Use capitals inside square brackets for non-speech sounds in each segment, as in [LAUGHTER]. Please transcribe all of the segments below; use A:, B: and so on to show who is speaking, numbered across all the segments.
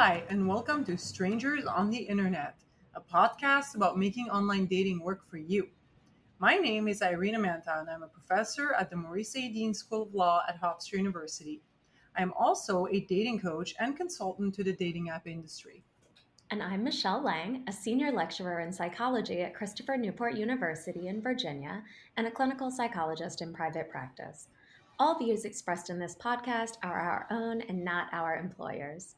A: Hi, and welcome to Strangers on the Internet, a podcast about making online dating work for you. My name is Irina Manta, and I'm a professor at the Maurice A. Dean School of Law at Hofstra University. I am also a dating coach and consultant to the dating app industry.
B: And I'm Michelle Lang, a senior lecturer in psychology at Christopher Newport University in Virginia and a clinical psychologist in private practice. All views expressed in this podcast are our own and not our employers.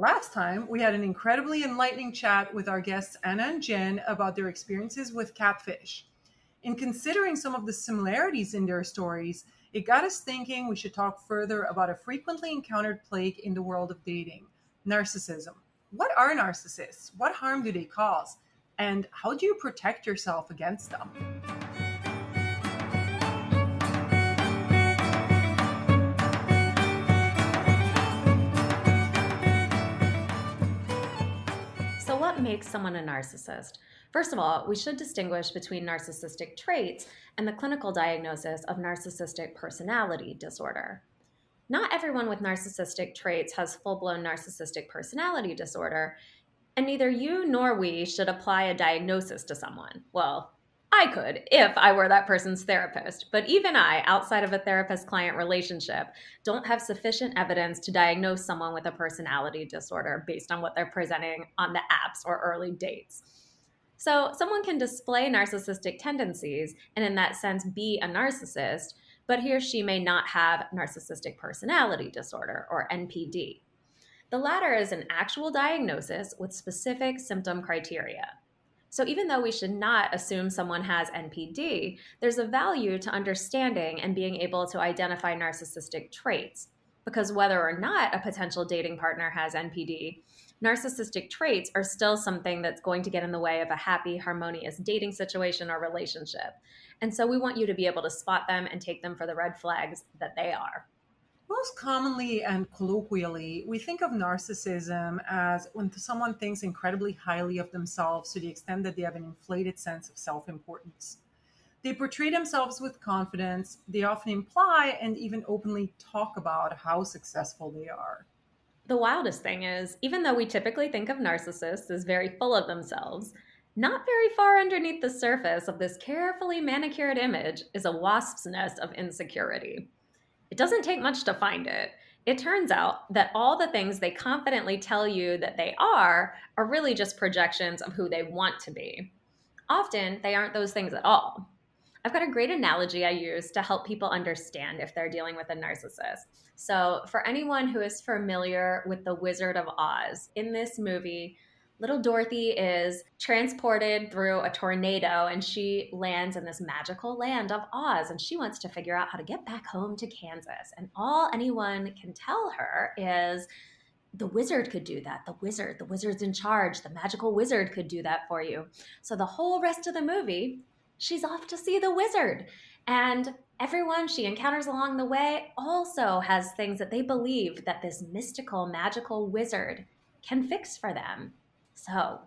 A: Last time, we had an incredibly enlightening chat with our guests Anna and Jen about their experiences with catfish. In considering some of the similarities in their stories, it got us thinking we should talk further about a frequently encountered plague in the world of dating narcissism. What are narcissists? What harm do they cause? And how do you protect yourself against them?
B: Makes someone a narcissist? First of all, we should distinguish between narcissistic traits and the clinical diagnosis of narcissistic personality disorder. Not everyone with narcissistic traits has full blown narcissistic personality disorder, and neither you nor we should apply a diagnosis to someone. Well, I could if I were that person's therapist. But even I, outside of a therapist client relationship, don't have sufficient evidence to diagnose someone with a personality disorder based on what they're presenting on the apps or early dates. So, someone can display narcissistic tendencies and, in that sense, be a narcissist, but he or she may not have narcissistic personality disorder or NPD. The latter is an actual diagnosis with specific symptom criteria. So, even though we should not assume someone has NPD, there's a value to understanding and being able to identify narcissistic traits. Because whether or not a potential dating partner has NPD, narcissistic traits are still something that's going to get in the way of a happy, harmonious dating situation or relationship. And so, we want you to be able to spot them and take them for the red flags that they are.
A: Most commonly and colloquially, we think of narcissism as when someone thinks incredibly highly of themselves to the extent that they have an inflated sense of self importance. They portray themselves with confidence, they often imply and even openly talk about how successful they are.
B: The wildest thing is, even though we typically think of narcissists as very full of themselves, not very far underneath the surface of this carefully manicured image is a wasp's nest of insecurity. It doesn't take much to find it. It turns out that all the things they confidently tell you that they are are really just projections of who they want to be. Often, they aren't those things at all. I've got a great analogy I use to help people understand if they're dealing with a narcissist. So, for anyone who is familiar with The Wizard of Oz, in this movie, little Dorothy is transported through a tornado and she lands in this magical land of Oz and she wants to figure out how to get back home to Kansas. And all anyone can tell her is the wizard could do that. The wizard, the wizard's in charge. The magical wizard could do that for you. So the whole rest of the movie, she's off to see the wizard. And everyone she encounters along the way also has things that they believe that this mystical, magical wizard can fix for them. So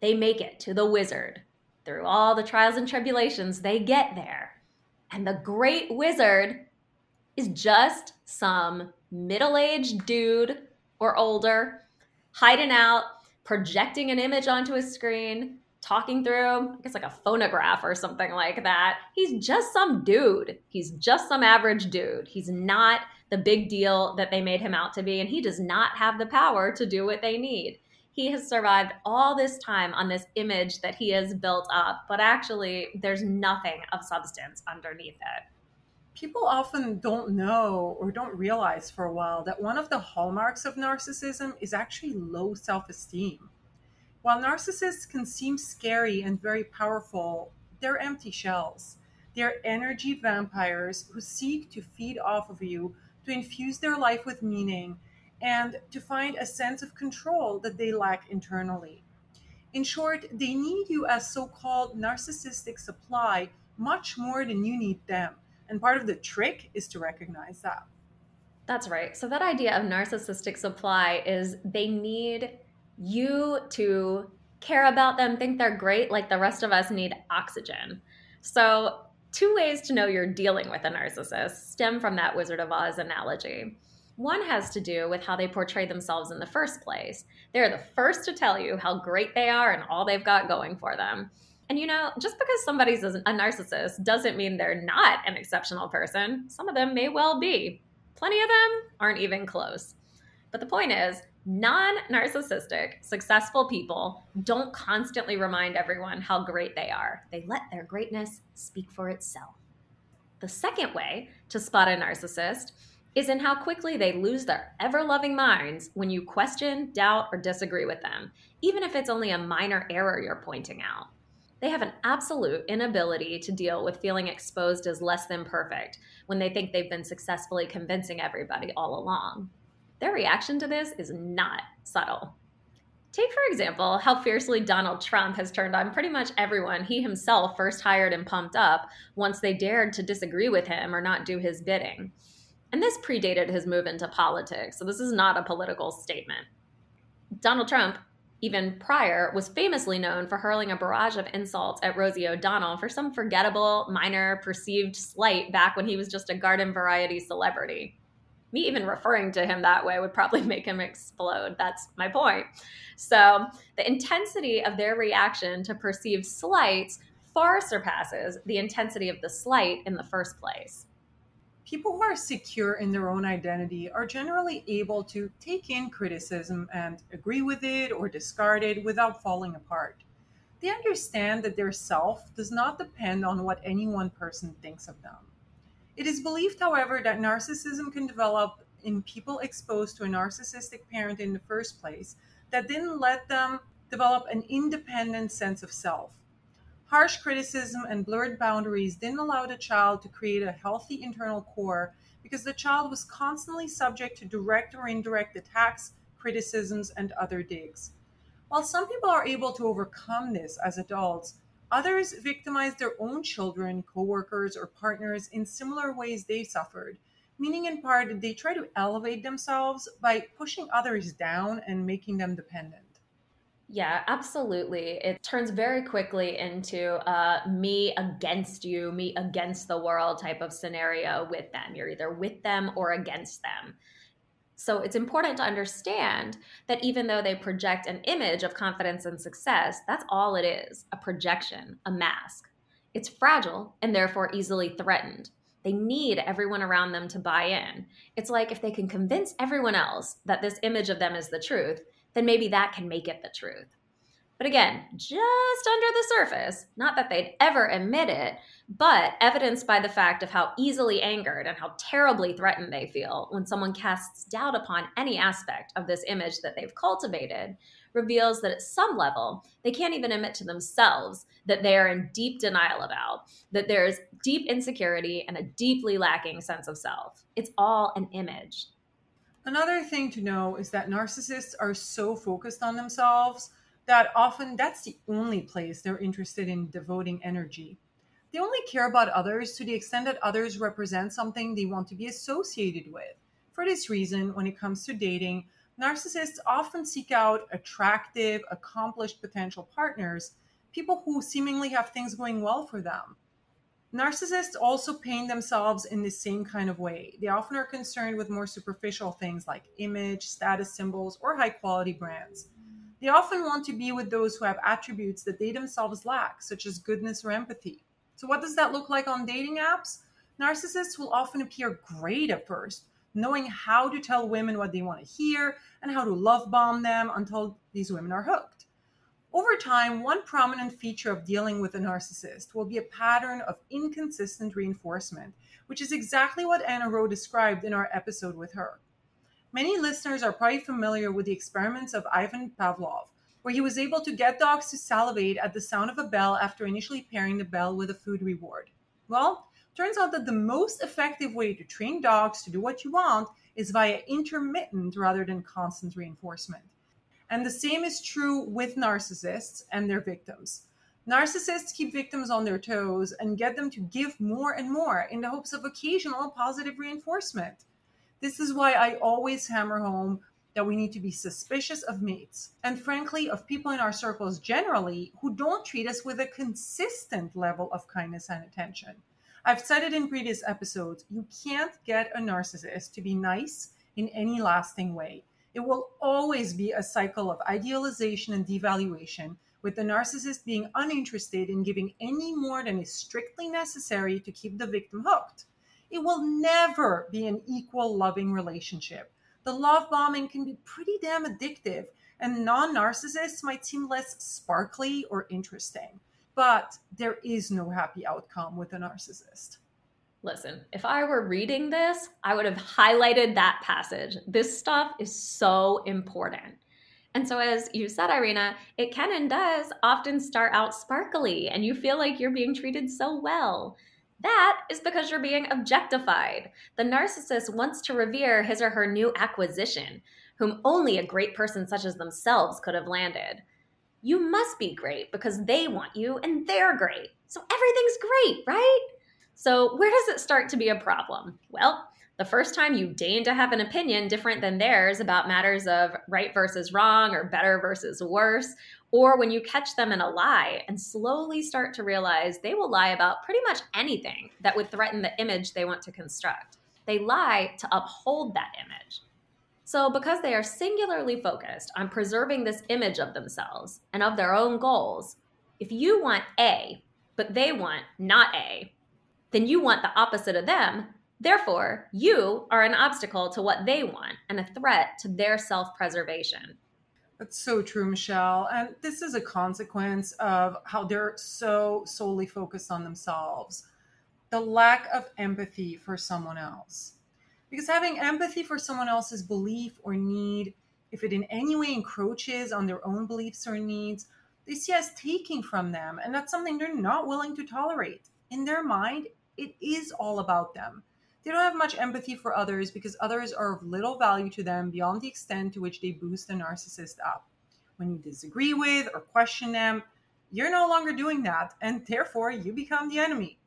B: they make it to the wizard. Through all the trials and tribulations, they get there. And the great wizard is just some middle aged dude or older hiding out, projecting an image onto a screen, talking through, I guess like a phonograph or something like that. He's just some dude. He's just some average dude. He's not the big deal that they made him out to be, and he does not have the power to do what they need he has survived all this time on this image that he has built up, but actually, there's nothing of substance underneath it.
A: People often don't know or don't realize for a while that one of the hallmarks of narcissism is actually low self esteem. While narcissists can seem scary and very powerful, they're empty shells. They're energy vampires who seek to feed off of you to infuse their life with meaning and to find a sense of control that they lack internally. In short, they need you as so called narcissistic supply much more than you need them. And part of the trick is to recognize that.
B: That's right. So, that idea of narcissistic supply is they need you to care about them, think they're great, like the rest of us need oxygen. So, two ways to know you're dealing with a narcissist stem from that Wizard of Oz analogy. One has to do with how they portray themselves in the first place. They're the first to tell you how great they are and all they've got going for them. And you know, just because somebody's a narcissist doesn't mean they're not an exceptional person. Some of them may well be. Plenty of them aren't even close. But the point is, non narcissistic, successful people don't constantly remind everyone how great they are. They let their greatness speak for itself. The second way to spot a narcissist is in how quickly they lose their ever loving minds when you question, doubt, or disagree with them, even if it's only a minor error you're pointing out. They have an absolute inability to deal with feeling exposed as less than perfect when they think they've been successfully convincing everybody all along. Their reaction to this is not subtle. Take, for example, how fiercely Donald Trump has turned on pretty much everyone he himself first hired and pumped up once they dared to disagree with him or not do his bidding. And this predated his move into politics, so this is not a political statement. Donald Trump even prior, was famously known for hurling a barrage of insults at Rosie O'Donnell for some forgettable, minor, perceived slight back when he was just a garden variety celebrity. Me even referring to him that way would probably [LAUGHS] make him explode. That's my point. So, the intensity of their reaction to perceived slights far surpasses the intensity of the slight in the first place
A: people who are secure in their own identity are generally able to take in criticism and agree with it or discard it without falling apart. They understand that their self does not depend on what any one person thinks of them. It is believed, however, that narcissism can develop in people exposed to a narcissistic parent in the first place that didn't let them develop an independent sense of self. Harsh criticism and blurred boundaries didn't allow the child to create a healthy internal core because the child was constantly subject to direct or indirect attacks, criticisms, and other digs. While some people are able to overcome this as adults, others victimize their own children, coworkers, or partners in similar ways they suffered, meaning in part they try to elevate themselves by pushing others down and making them dependent.
B: Yeah, absolutely. It turns very quickly into a me against you, me against the world type of scenario with them. You're either with them or against them. So it's important to understand that even though they project an image of confidence and success, that's all it is a projection, a mask. It's fragile and therefore easily threatened. They need everyone around them to buy in. It's like if they can convince everyone else that this image of them is the truth, then maybe that can make it the truth. But again, just under the surface, not that they'd ever admit it, but evidenced by the fact of how easily angered and how terribly threatened they feel when someone casts doubt upon any aspect of this image that they've cultivated, reveals that at some level, they can't even admit to themselves that they are in deep denial about, that there's deep insecurity and a deeply lacking sense of self. It's all an image.
A: Another thing to know is that narcissists are so focused on themselves that often that's the only place they're interested in devoting energy. They only care about others to the extent that others represent something they want to be associated with. For this reason, when it comes to dating, narcissists often seek out attractive, accomplished potential partners, people who seemingly have things going well for them. Narcissists also paint themselves in the same kind of way. They often are concerned with more superficial things like image, status symbols, or high quality brands. They often want to be with those who have attributes that they themselves lack, such as goodness or empathy. So, what does that look like on dating apps? Narcissists will often appear great at first, knowing how to tell women what they want to hear and how to love bomb them until these women are hooked. Over time, one prominent feature of dealing with a narcissist will be a pattern of inconsistent reinforcement, which is exactly what Anna Rowe described in our episode with her. Many listeners are probably familiar with the experiments of Ivan Pavlov, where he was able to get dogs to salivate at the sound of a bell after initially pairing the bell with a food reward. Well, turns out that the most effective way to train dogs to do what you want is via intermittent rather than constant reinforcement. And the same is true with narcissists and their victims. Narcissists keep victims on their toes and get them to give more and more in the hopes of occasional positive reinforcement. This is why I always hammer home that we need to be suspicious of mates and, frankly, of people in our circles generally who don't treat us with a consistent level of kindness and attention. I've said it in previous episodes you can't get a narcissist to be nice in any lasting way. It will always be a cycle of idealization and devaluation, with the narcissist being uninterested in giving any more than is strictly necessary to keep the victim hooked. It will never be an equal loving relationship. The love bombing can be pretty damn addictive, and non narcissists might seem less sparkly or interesting. But there is no happy outcome with a narcissist.
B: Listen, if I were reading this, I would have highlighted that passage. This stuff is so important. And so, as you said, Irina, it can and does often start out sparkly, and you feel like you're being treated so well. That is because you're being objectified. The narcissist wants to revere his or her new acquisition, whom only a great person such as themselves could have landed. You must be great because they want you and they're great. So everything's great, right? So, where does it start to be a problem? Well, the first time you deign to have an opinion different than theirs about matters of right versus wrong or better versus worse, or when you catch them in a lie and slowly start to realize they will lie about pretty much anything that would threaten the image they want to construct. They lie to uphold that image. So, because they are singularly focused on preserving this image of themselves and of their own goals, if you want A, but they want not A, then you want the opposite of them. Therefore, you are an obstacle to what they want and a threat to their self preservation.
A: That's so true, Michelle. And this is a consequence of how they're so solely focused on themselves the lack of empathy for someone else. Because having empathy for someone else's belief or need, if it in any way encroaches on their own beliefs or needs, they see as taking from them. And that's something they're not willing to tolerate. In their mind, it is all about them. They don't have much empathy for others because others are of little value to them beyond the extent to which they boost the narcissist up. When you disagree with or question them, you're no longer doing that, and therefore you become the enemy.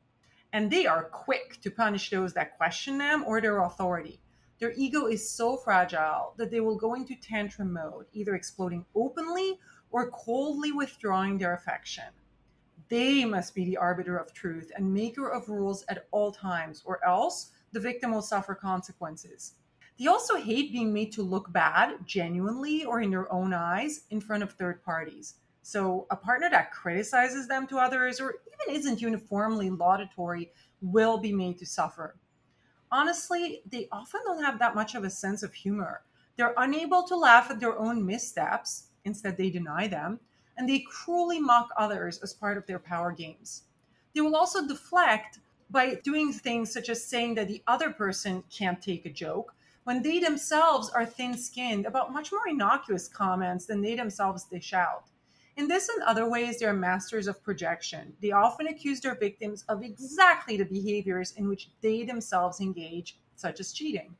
A: And they are quick to punish those that question them or their authority. Their ego is so fragile that they will go into tantrum mode, either exploding openly or coldly withdrawing their affection. They must be the arbiter of truth and maker of rules at all times, or else the victim will suffer consequences. They also hate being made to look bad, genuinely or in their own eyes, in front of third parties. So, a partner that criticizes them to others or even isn't uniformly laudatory will be made to suffer. Honestly, they often don't have that much of a sense of humor. They're unable to laugh at their own missteps, instead, they deny them and they cruelly mock others as part of their power games. They will also deflect by doing things such as saying that the other person can't take a joke when they themselves are thin skinned about much more innocuous comments than they themselves dish out. In this and other ways, they are masters of projection. They often accuse their victims of exactly the behaviors in which they themselves engage, such as cheating.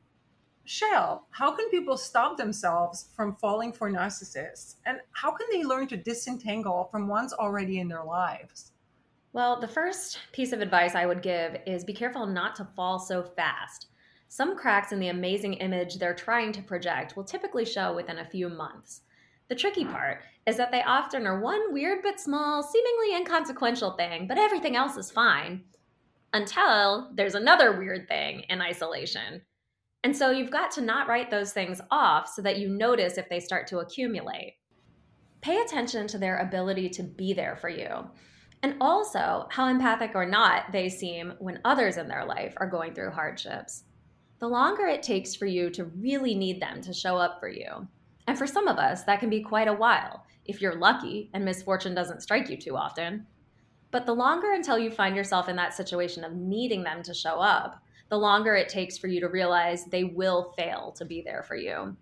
A: Michelle, how can people stop themselves from falling for narcissists? And how can they learn to disentangle from ones already in their lives?
B: Well, the first piece of advice I would give is be careful not to fall so fast. Some cracks in the amazing image they're trying to project will typically show within a few months. The tricky part is that they often are one weird but small, seemingly inconsequential thing, but everything else is fine. Until there's another weird thing in isolation. And so you've got to not write those things off so that you notice if they start to accumulate. Pay attention to their ability to be there for you, and also how empathic or not they seem when others in their life are going through hardships. The longer it takes for you to really need them to show up for you, and for some of us, that can be quite a while if you're lucky and misfortune doesn't strike you too often. But the longer until you find yourself in that situation of needing them to show up, the longer it takes for you to realize they will fail to be there for you.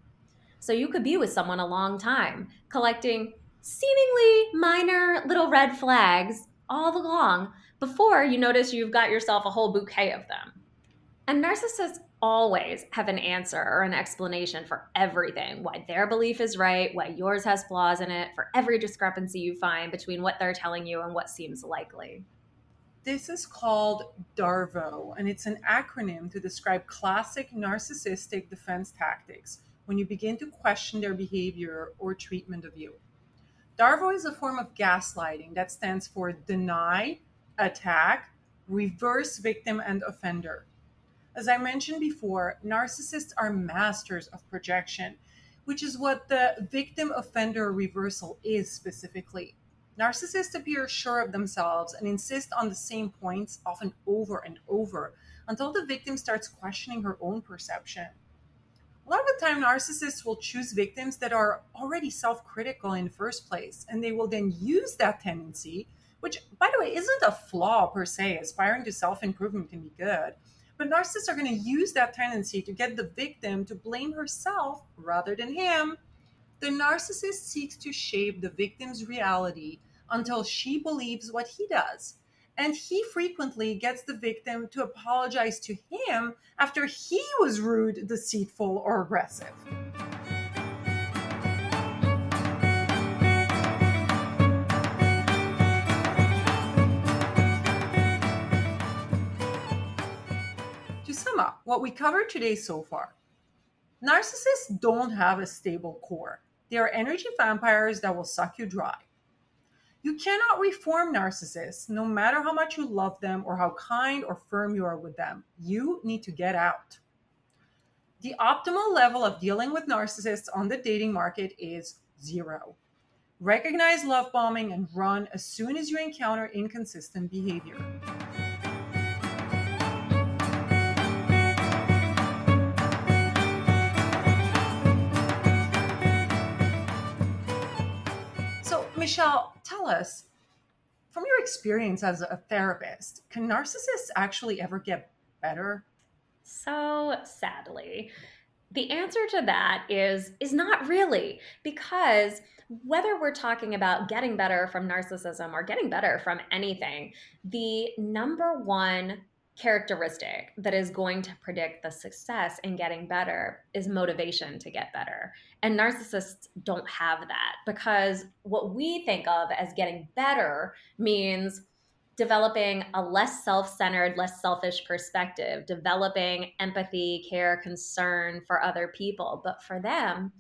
B: So you could be with someone a long time, collecting seemingly minor little red flags all along before you notice you've got yourself a whole bouquet of them. And narcissists always have an answer or an explanation for everything why their belief is right, why yours has flaws in it, for every discrepancy you find between what they're telling you and what seems likely.
A: This is called DARVO, and it's an acronym to describe classic narcissistic defense tactics when you begin to question their behavior or treatment of you. DARVO is a form of gaslighting that stands for deny, attack, reverse victim and offender. As I mentioned before, narcissists are masters of projection, which is what the victim offender reversal is specifically. Narcissists appear sure of themselves and insist on the same points often over and over until the victim starts questioning her own perception. A lot of the time, narcissists will choose victims that are already self critical in the first place, and they will then use that tendency, which, by the way, isn't a flaw per se. Aspiring to self improvement can be good. But narcissists are going to use that tendency to get the victim to blame herself rather than him. The narcissist seeks to shape the victim's reality until she believes what he does and he frequently gets the victim to apologize to him after he was rude, deceitful, or aggressive. To sum up what we covered today so far, narcissists don't have a stable core. They are energy vampires that will suck you dry. You cannot reform narcissists, no matter how much you love them or how kind or firm you are with them. You need to get out. The optimal level of dealing with narcissists on the dating market is zero. Recognize love bombing and run as soon as you encounter inconsistent behavior. Michelle, tell us from your experience as a therapist, can narcissists actually ever get better?
B: So sadly, the answer to that is is not really because whether we're talking about getting better from narcissism or getting better from anything, the number one characteristic that is going to predict the success in getting better is motivation to get better. And narcissists don't have that because what we think of as getting better means developing a less self centered, less selfish perspective, developing empathy, care, concern for other people. But for them,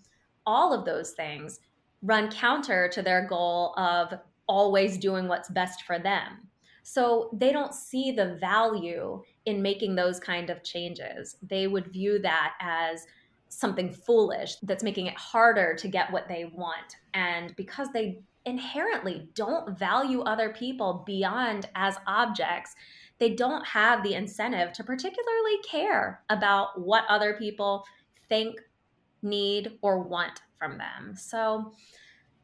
B: all of those things run counter to their goal of always doing what's best for them. So they don't see the value in making those kind of changes. They would view that as something foolish that's making it harder to get what they want. And because they inherently don't value other people beyond as objects, they don't have the incentive to particularly care about what other people think, need, or want from them. So,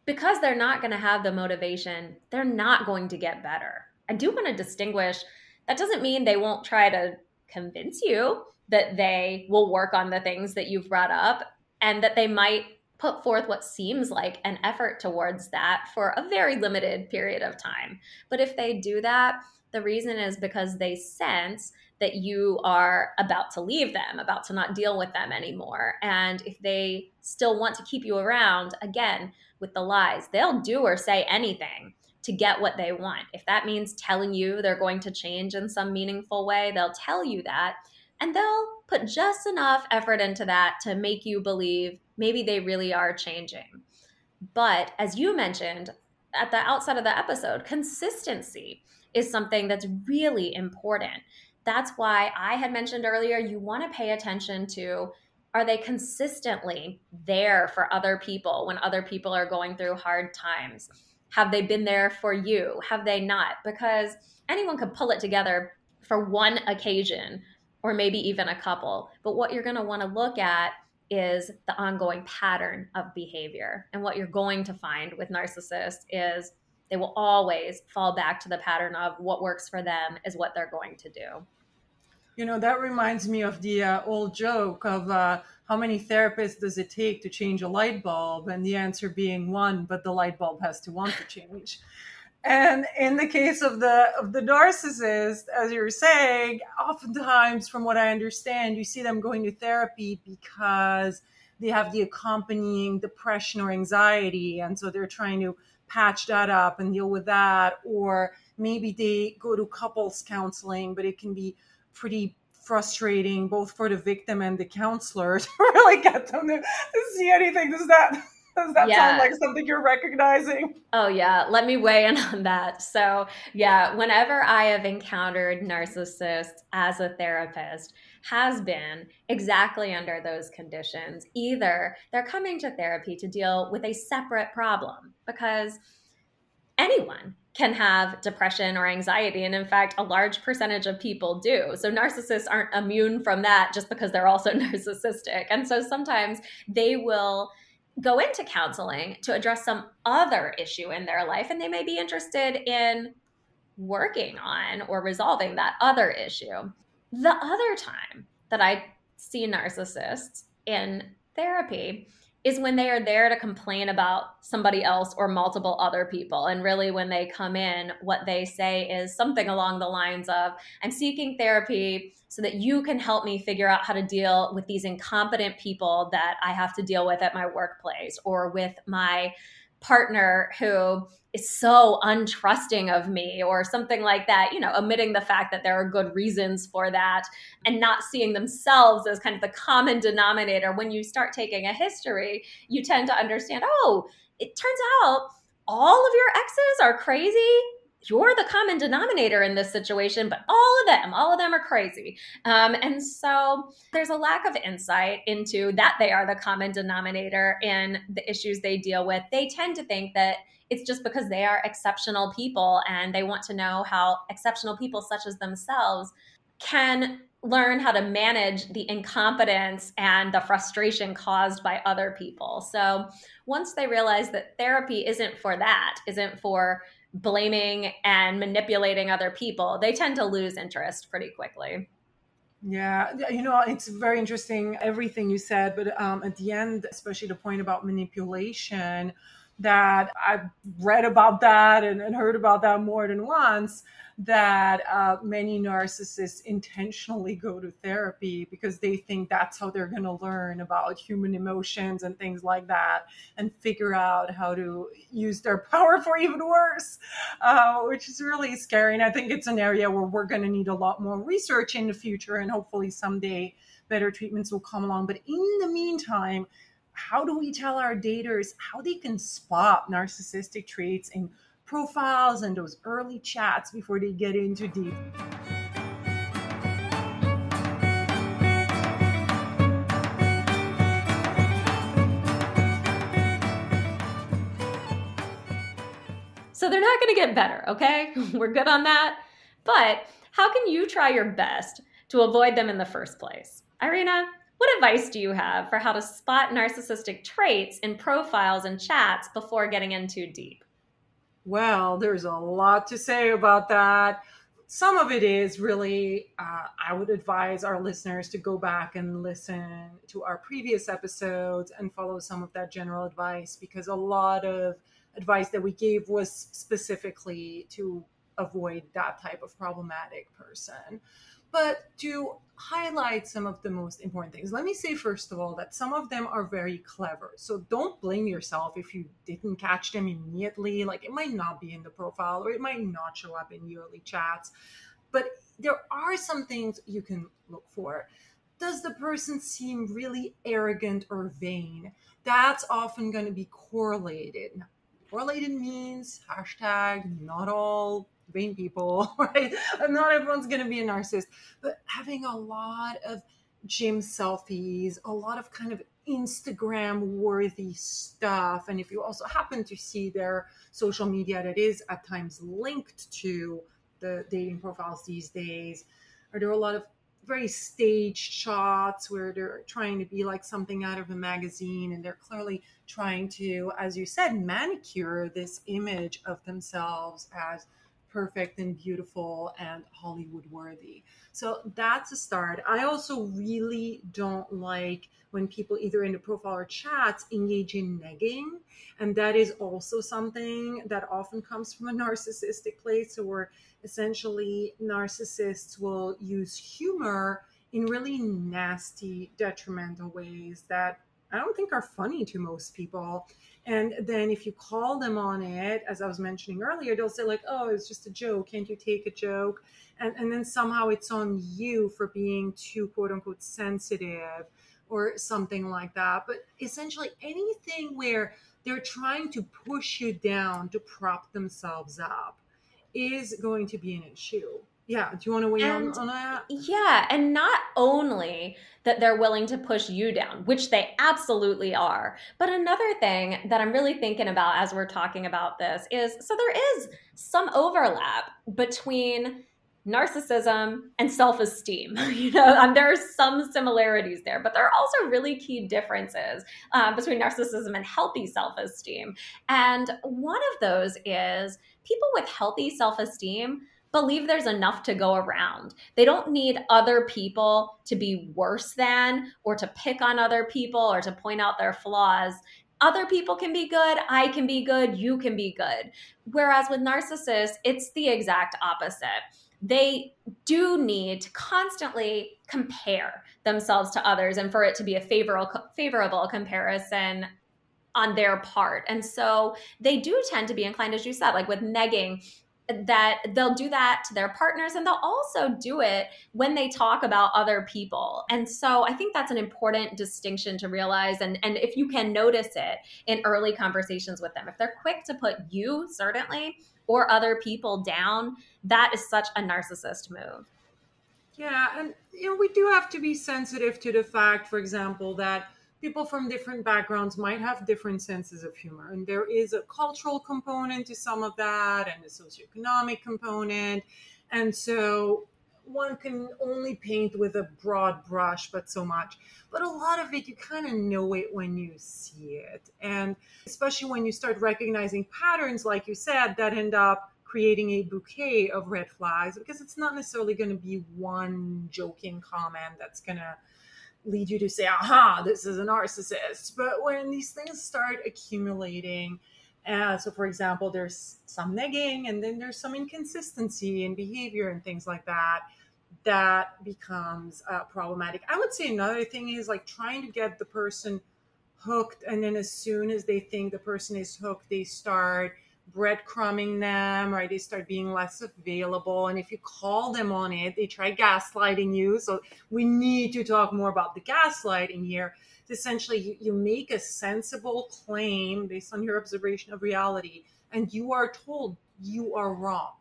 B: because they're not going to have the motivation, they're not going to get better. I do want to distinguish that doesn't mean they won't try to convince you that they will work on the things that you've brought up and that they might put forth what seems like an effort towards that for a very limited period of time. But if they do that, the reason is because they sense that you are about to leave them, about to not deal with them anymore. And if they still want to keep you around, again, with the lies, they'll do or say anything to get what they want. If that means telling you they're going to change in some meaningful way, they'll tell you that. And they'll put just enough effort into that to make you believe maybe they really are changing. But as you mentioned at the outside of the episode, consistency is something that's really important. That's why I had mentioned earlier you want to pay attention to are they consistently there for other people when other people are going through hard times? Have they been there for you? Have they not? Because anyone could pull it together for one occasion or maybe even a couple. But what you're going to want to look at is the ongoing pattern of behavior. And what you're going to find with narcissists is they will always fall back to the pattern of what works for them is what they're going to do.
A: You know, that reminds me of the uh, old joke of uh, how many therapists does it take to change a light bulb? And the answer being one, but the light bulb has to want to change. And in the case of the of the narcissist, as you were saying, oftentimes, from what I understand, you see them going to therapy because they have the accompanying depression or anxiety, and so they're trying to patch that up and deal with that. Or maybe they go to couples counseling, but it can be pretty frustrating both for the victim and the counselor [LAUGHS] to really get them to, to see anything. Does that does that yeah. sound like something you're recognizing?
B: Oh yeah, let me weigh in [LAUGHS] on that. So yeah, whenever I have encountered narcissists as a therapist, has been exactly under those conditions. Either they're coming to therapy to deal with a separate problem because anyone can have depression or anxiety. And in fact, a large percentage of people do. So narcissists aren't immune from that just because they're also [LAUGHS] narcissistic. And so sometimes they will go into counseling to address some other issue in their life and they may be interested in working on or resolving that other issue. The other time that I see narcissists in therapy is when they are there to complain about somebody else or multiple other people. And really, when they come in, what they say is something along the lines of I'm seeking therapy so that you can help me figure out how to deal with these incompetent people that I have to deal with at my workplace or with my partner who is so untrusting of me or something like that, you know, omitting the fact that there are good reasons for that and not seeing themselves as kind of the common denominator. When you start taking a history, you tend to understand, oh, it turns out all of your exes are crazy you're the common denominator in this situation, but all of them, all of them are crazy. Um, and so there's a lack of insight into that they are the common denominator in the issues they deal with. They tend to think that it's just because they are exceptional people and they want to know how exceptional people, such as themselves, can learn how to manage the incompetence and the frustration caused by other people. So once they realize that therapy isn't for that, isn't for blaming and manipulating other people, they tend to lose interest pretty quickly.
A: Yeah, you know, it's very interesting everything you said, but um, at the end, especially the point about manipulation, that I've read about that and, and heard about that more than once that uh, many narcissists intentionally go to therapy because they think that's how they're going to learn about human emotions and things like that and figure out how to use their [LAUGHS] power for even worse, uh, which is really scary. And I think it's an area where we're going to need a lot more research in the future and hopefully someday better treatments will come along. But in the meantime, how do we tell our daters how they can spot narcissistic traits in profiles and those early chats before they get into deep.
B: So they're not going to get better, okay? [LAUGHS] We're good on that. But how can you try your best to avoid them in the first place? Irina, what advice do you have for how to spot narcissistic traits in profiles and chats before getting in too deep?
A: Well, there's a lot to say about that. Some of it is really, uh, I would advise our listeners to go back and listen to our previous episodes and follow some of that general advice because a lot of advice that we gave was specifically to avoid that type of problematic person. But to highlight some of the most important things, let me say first of all that some of them are very clever. So don't blame yourself if you didn't catch them immediately. Like it might not be in the profile or it might not show up in yearly chats. But there are some things you can look for. Does the person seem really arrogant or vain? That's often going to be correlated. Correlated means hashtag not all vain people, [LAUGHS] right? Not everyone's going to be a narcissist, but having a lot of gym selfies, a lot of kind of Instagram worthy stuff. And if you also happen to see their social media that is at times linked to the dating profiles these days, are there a lot of very staged shots where they're trying to be like something out of a magazine and they're clearly trying to, as you said, manicure this image of themselves as perfect and beautiful and Hollywood worthy. So that's a start. I also really don't like when people either in the profile or chats engage in negging. And that is also something that often comes from a [LAUGHS] narcissistic place where essentially narcissists will use humor in really nasty, detrimental ways that I don't think are funny to most people. And then if you call them on it, as I was mentioning earlier, they'll say, like, oh, it's just a joke. Can't you take a joke? And, and then somehow it's on you for being too, quote unquote, sensitive or something like that. But essentially, anything where they're trying to push you down to prop themselves up is going to be an issue. Yeah, do you want to weigh and, on, on that?
B: Yeah, and not only that they're willing to push you down, which they absolutely are. But another thing that I'm really thinking about as we're talking about this is so there is some overlap between narcissism and self-esteem [LAUGHS] you know um, there are some similarities there but there are also really key differences um, between narcissism and healthy self-esteem and one of those is people with healthy self-esteem believe there's enough to go around. They don't need other people to be worse than or to pick on other people or to point out their flaws. Other people can be good, I can be good, you can be good. Whereas with narcissists, it's the exact opposite. They do need to constantly compare themselves to others and for it to be a favorable favorable comparison on their part. And so they do tend to be inclined, as you said, like with negging that they'll do that to their partners and they'll also do it when they talk about other people. And so I think that's an important distinction to realize and and if you can notice it in early conversations with them. If they're quick to put you certainly or other people down, that is such a narcissist move.
A: Yeah, and you know we do have to be sensitive to the fact for example that people from different backgrounds might have different senses of humor. And there is a cultural component to some of that and a socioeconomic component. And so one can only paint with a broad brush, but so much. But a lot of it, you kind of know it when you see it. And especially when you start recognizing patterns, like you said, that end up creating a bouquet of red flags because it's not necessarily going to be one joking comment that's going to lead you to say, aha, this is a narcissist. But when these things start accumulating, uh, so for example, there's some negging and then there's some inconsistency in behavior and things like that, that becomes uh, problematic. I would say another thing is like trying to get the person hooked. And then as soon as they think the person is hooked, they start breadcrumbing them, right? They start being less available. And if you call them on it, they try gaslighting you. So we need to talk more about the gaslighting here. Essentially, you, you make a sensible claim based on your observation of reality, and you are told you are wrong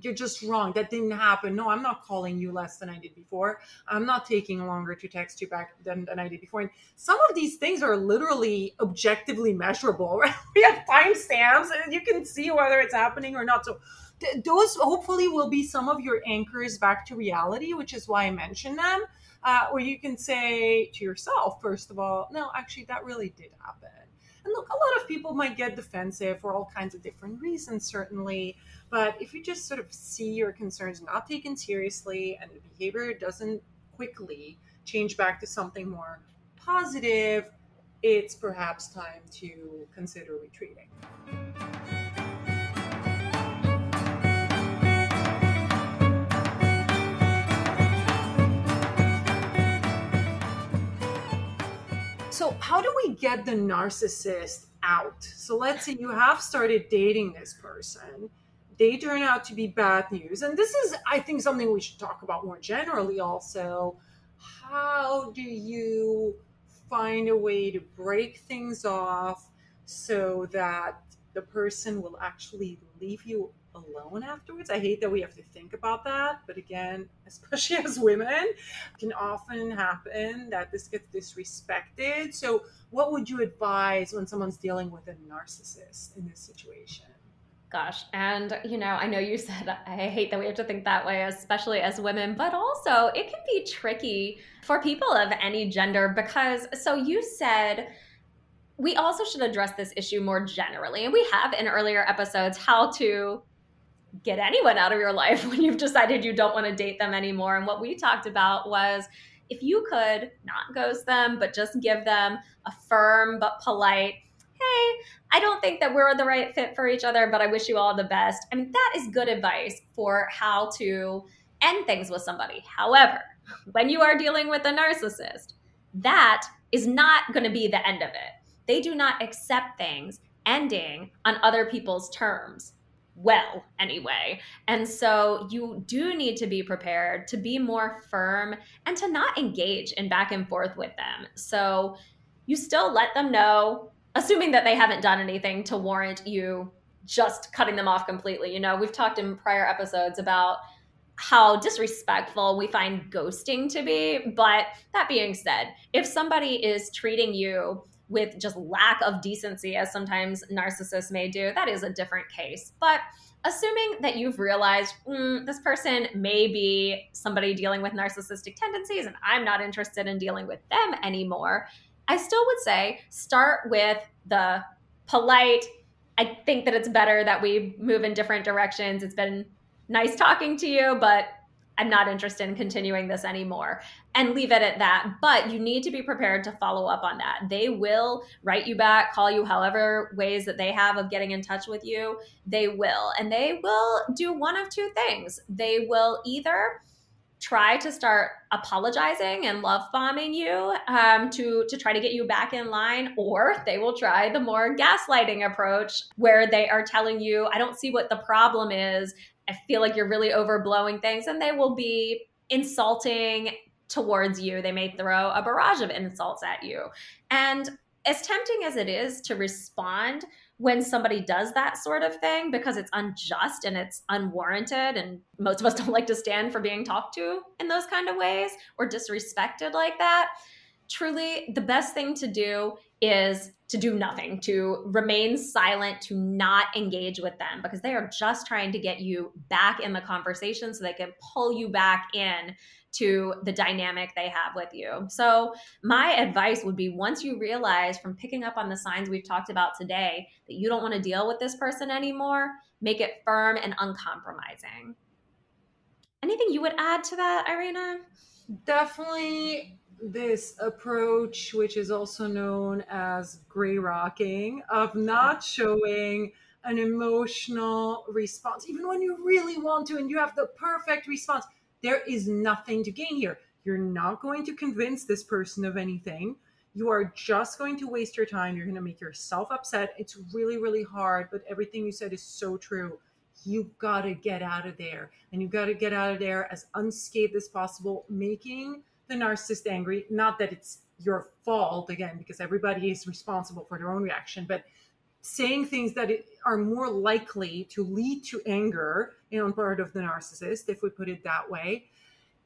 A: you're just wrong. That didn't happen. No, I'm not calling you less than I did before. I'm not taking longer to text you back than, than I did before. And some of these things are literally objectively measurable. [LAUGHS] Right? We have timestamps and you can see whether it's happening or not. So th- those hopefully will be some of your anchors back to reality, which is why I mentioned them. Uh, where you can say to yourself, first of all, no, actually, that really did happen. And look, a lot of people might get defensive for all kinds of different reasons, certainly. But if you just sort of see your concerns not taken seriously and the behavior doesn't quickly change back to something more positive, it's perhaps time to consider retreating. So, how do we get the narcissist out? So, let's say you have started dating this person they turn out to be bad news. And this is, I think, something we should talk about more generally also. How do you find a way to break things off so that the person will actually leave you alone afterwards? I hate that we have to think about that, but again, [LAUGHS] especially as women, can often happen that this gets disrespected. So, what would you advise when someone's dealing with a narcissist in this situation?
B: Gosh, and you know, I know you said I hate that we have to think that way, especially as women, but also it can be tricky for people of any gender because, so you said we also should address this issue more generally. And we have in earlier episodes how to get anyone out of your life [LAUGHS] when you've decided you don't want to date them anymore. And what we talked about was if you could not ghost them, but just give them a firm but polite, hey, I don't think that we're the right fit for each other, but I wish you all the best. I mean, that is good advice for how to end things with somebody. However, when you are dealing with a narcissist, that is not going to be the end of it. They do not accept things ending on other people's terms. Well, anyway. And so you do need to be prepared to be more firm and to not engage in back and forth with them. So you still let them know assuming that they haven't done anything to warrant you just cutting them off completely. You know, we've talked in prior episodes about how disrespectful we find ghosting to be. But that being said, if somebody is treating you with just lack of decency, as sometimes narcissists may do, that is a different case. But assuming that you've realized mm, this person may be somebody dealing with narcissistic tendencies and I'm not interested in dealing with them anymore, I still would say start with the polite. I think that it's better that we move in different directions. It's been nice talking to you, but I'm not interested in continuing this anymore and leave it at that. But you need to be prepared to follow up on that. They will write you back, call you however ways that they have of getting in touch with you. They will. And they will do one of two things. They will either try to start apologizing and love bombing you um, to to try to get you back in line or they will try the more gaslighting approach where they are telling you i don't see what the problem is I feel like you're really overblowing things, and they will be insulting towards you. They may throw a barrage of insults at you. And as tempting as it is to respond when somebody does that sort of thing because it's unjust and it's unwarranted, and most of us [LAUGHS] don't like to stand for being talked to in those kind of ways or disrespected like that. Truly, the best thing to do is to do nothing, to remain silent, to not engage with them because they are just trying to get you back in the conversation so they can pull you back in to the dynamic they have with you. So, my advice would be once you realize from picking up on the signs we've talked about today that you don't want to deal with this person anymore, make it firm and uncompromising. Anything you would add to that, Irina?
A: Definitely this approach, which is also known as gray rocking, of not showing an emotional response, even when you really want to and you have the perfect response. There is nothing to gain here. You're not going to convince this person of anything. You are just going to waste your time. You're going to make yourself upset. It's really, really hard, but everything you said is so true. You got to get out of there. And you got to get out of there as unscathed as possible, making the narcissist angry. Not that it's your fault, again, because everybody is responsible for their own reaction, but saying things that are more likely to lead to anger on part of the narcissist, if we put it that way,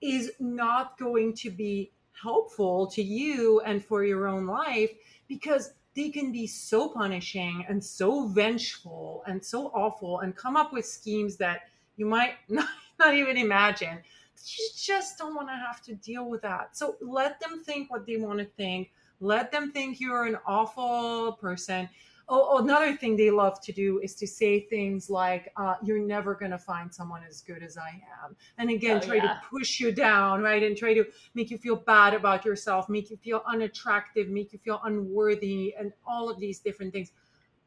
A: is not going to be helpful to you and for your own life because they can be so punishing and so vengeful and so awful and come up with schemes that you might [LAUGHS] not, not even imagine you just don't want to have to deal with that. So let them think what they want to think. Let them think you're an awful person. Oh, another thing they love to do is to say things like, uh, "You're never going to find someone as good as I am," and again, oh, try yeah. to push you down, right, and try to make you feel bad about yourself, make you feel unattractive, make you feel unworthy, and all of these different things.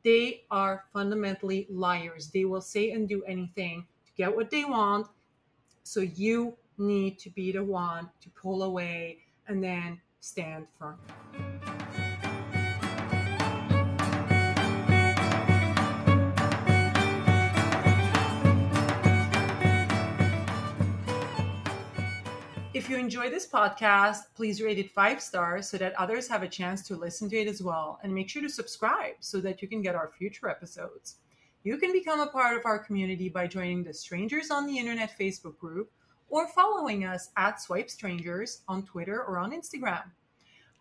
A: They are fundamentally liars. They will say and do anything to get what they want, so you need to be the one to pull away and then stand firm. If you enjoy this podcast, please rate it five stars so that others have a chance to listen to it as well. And make sure to subscribe so that you can get our future episodes. You can become a part of our community by joining the Strangers on the Internet Facebook group or following us at Swipe Strangers on Twitter or on Instagram.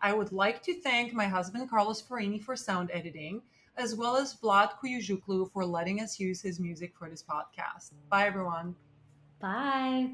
A: I would like to thank my husband Carlos Farini for sound editing, as well as Vlad Kuyuzhuklu for letting us use his music for this podcast. Bye, everyone.
B: Bye.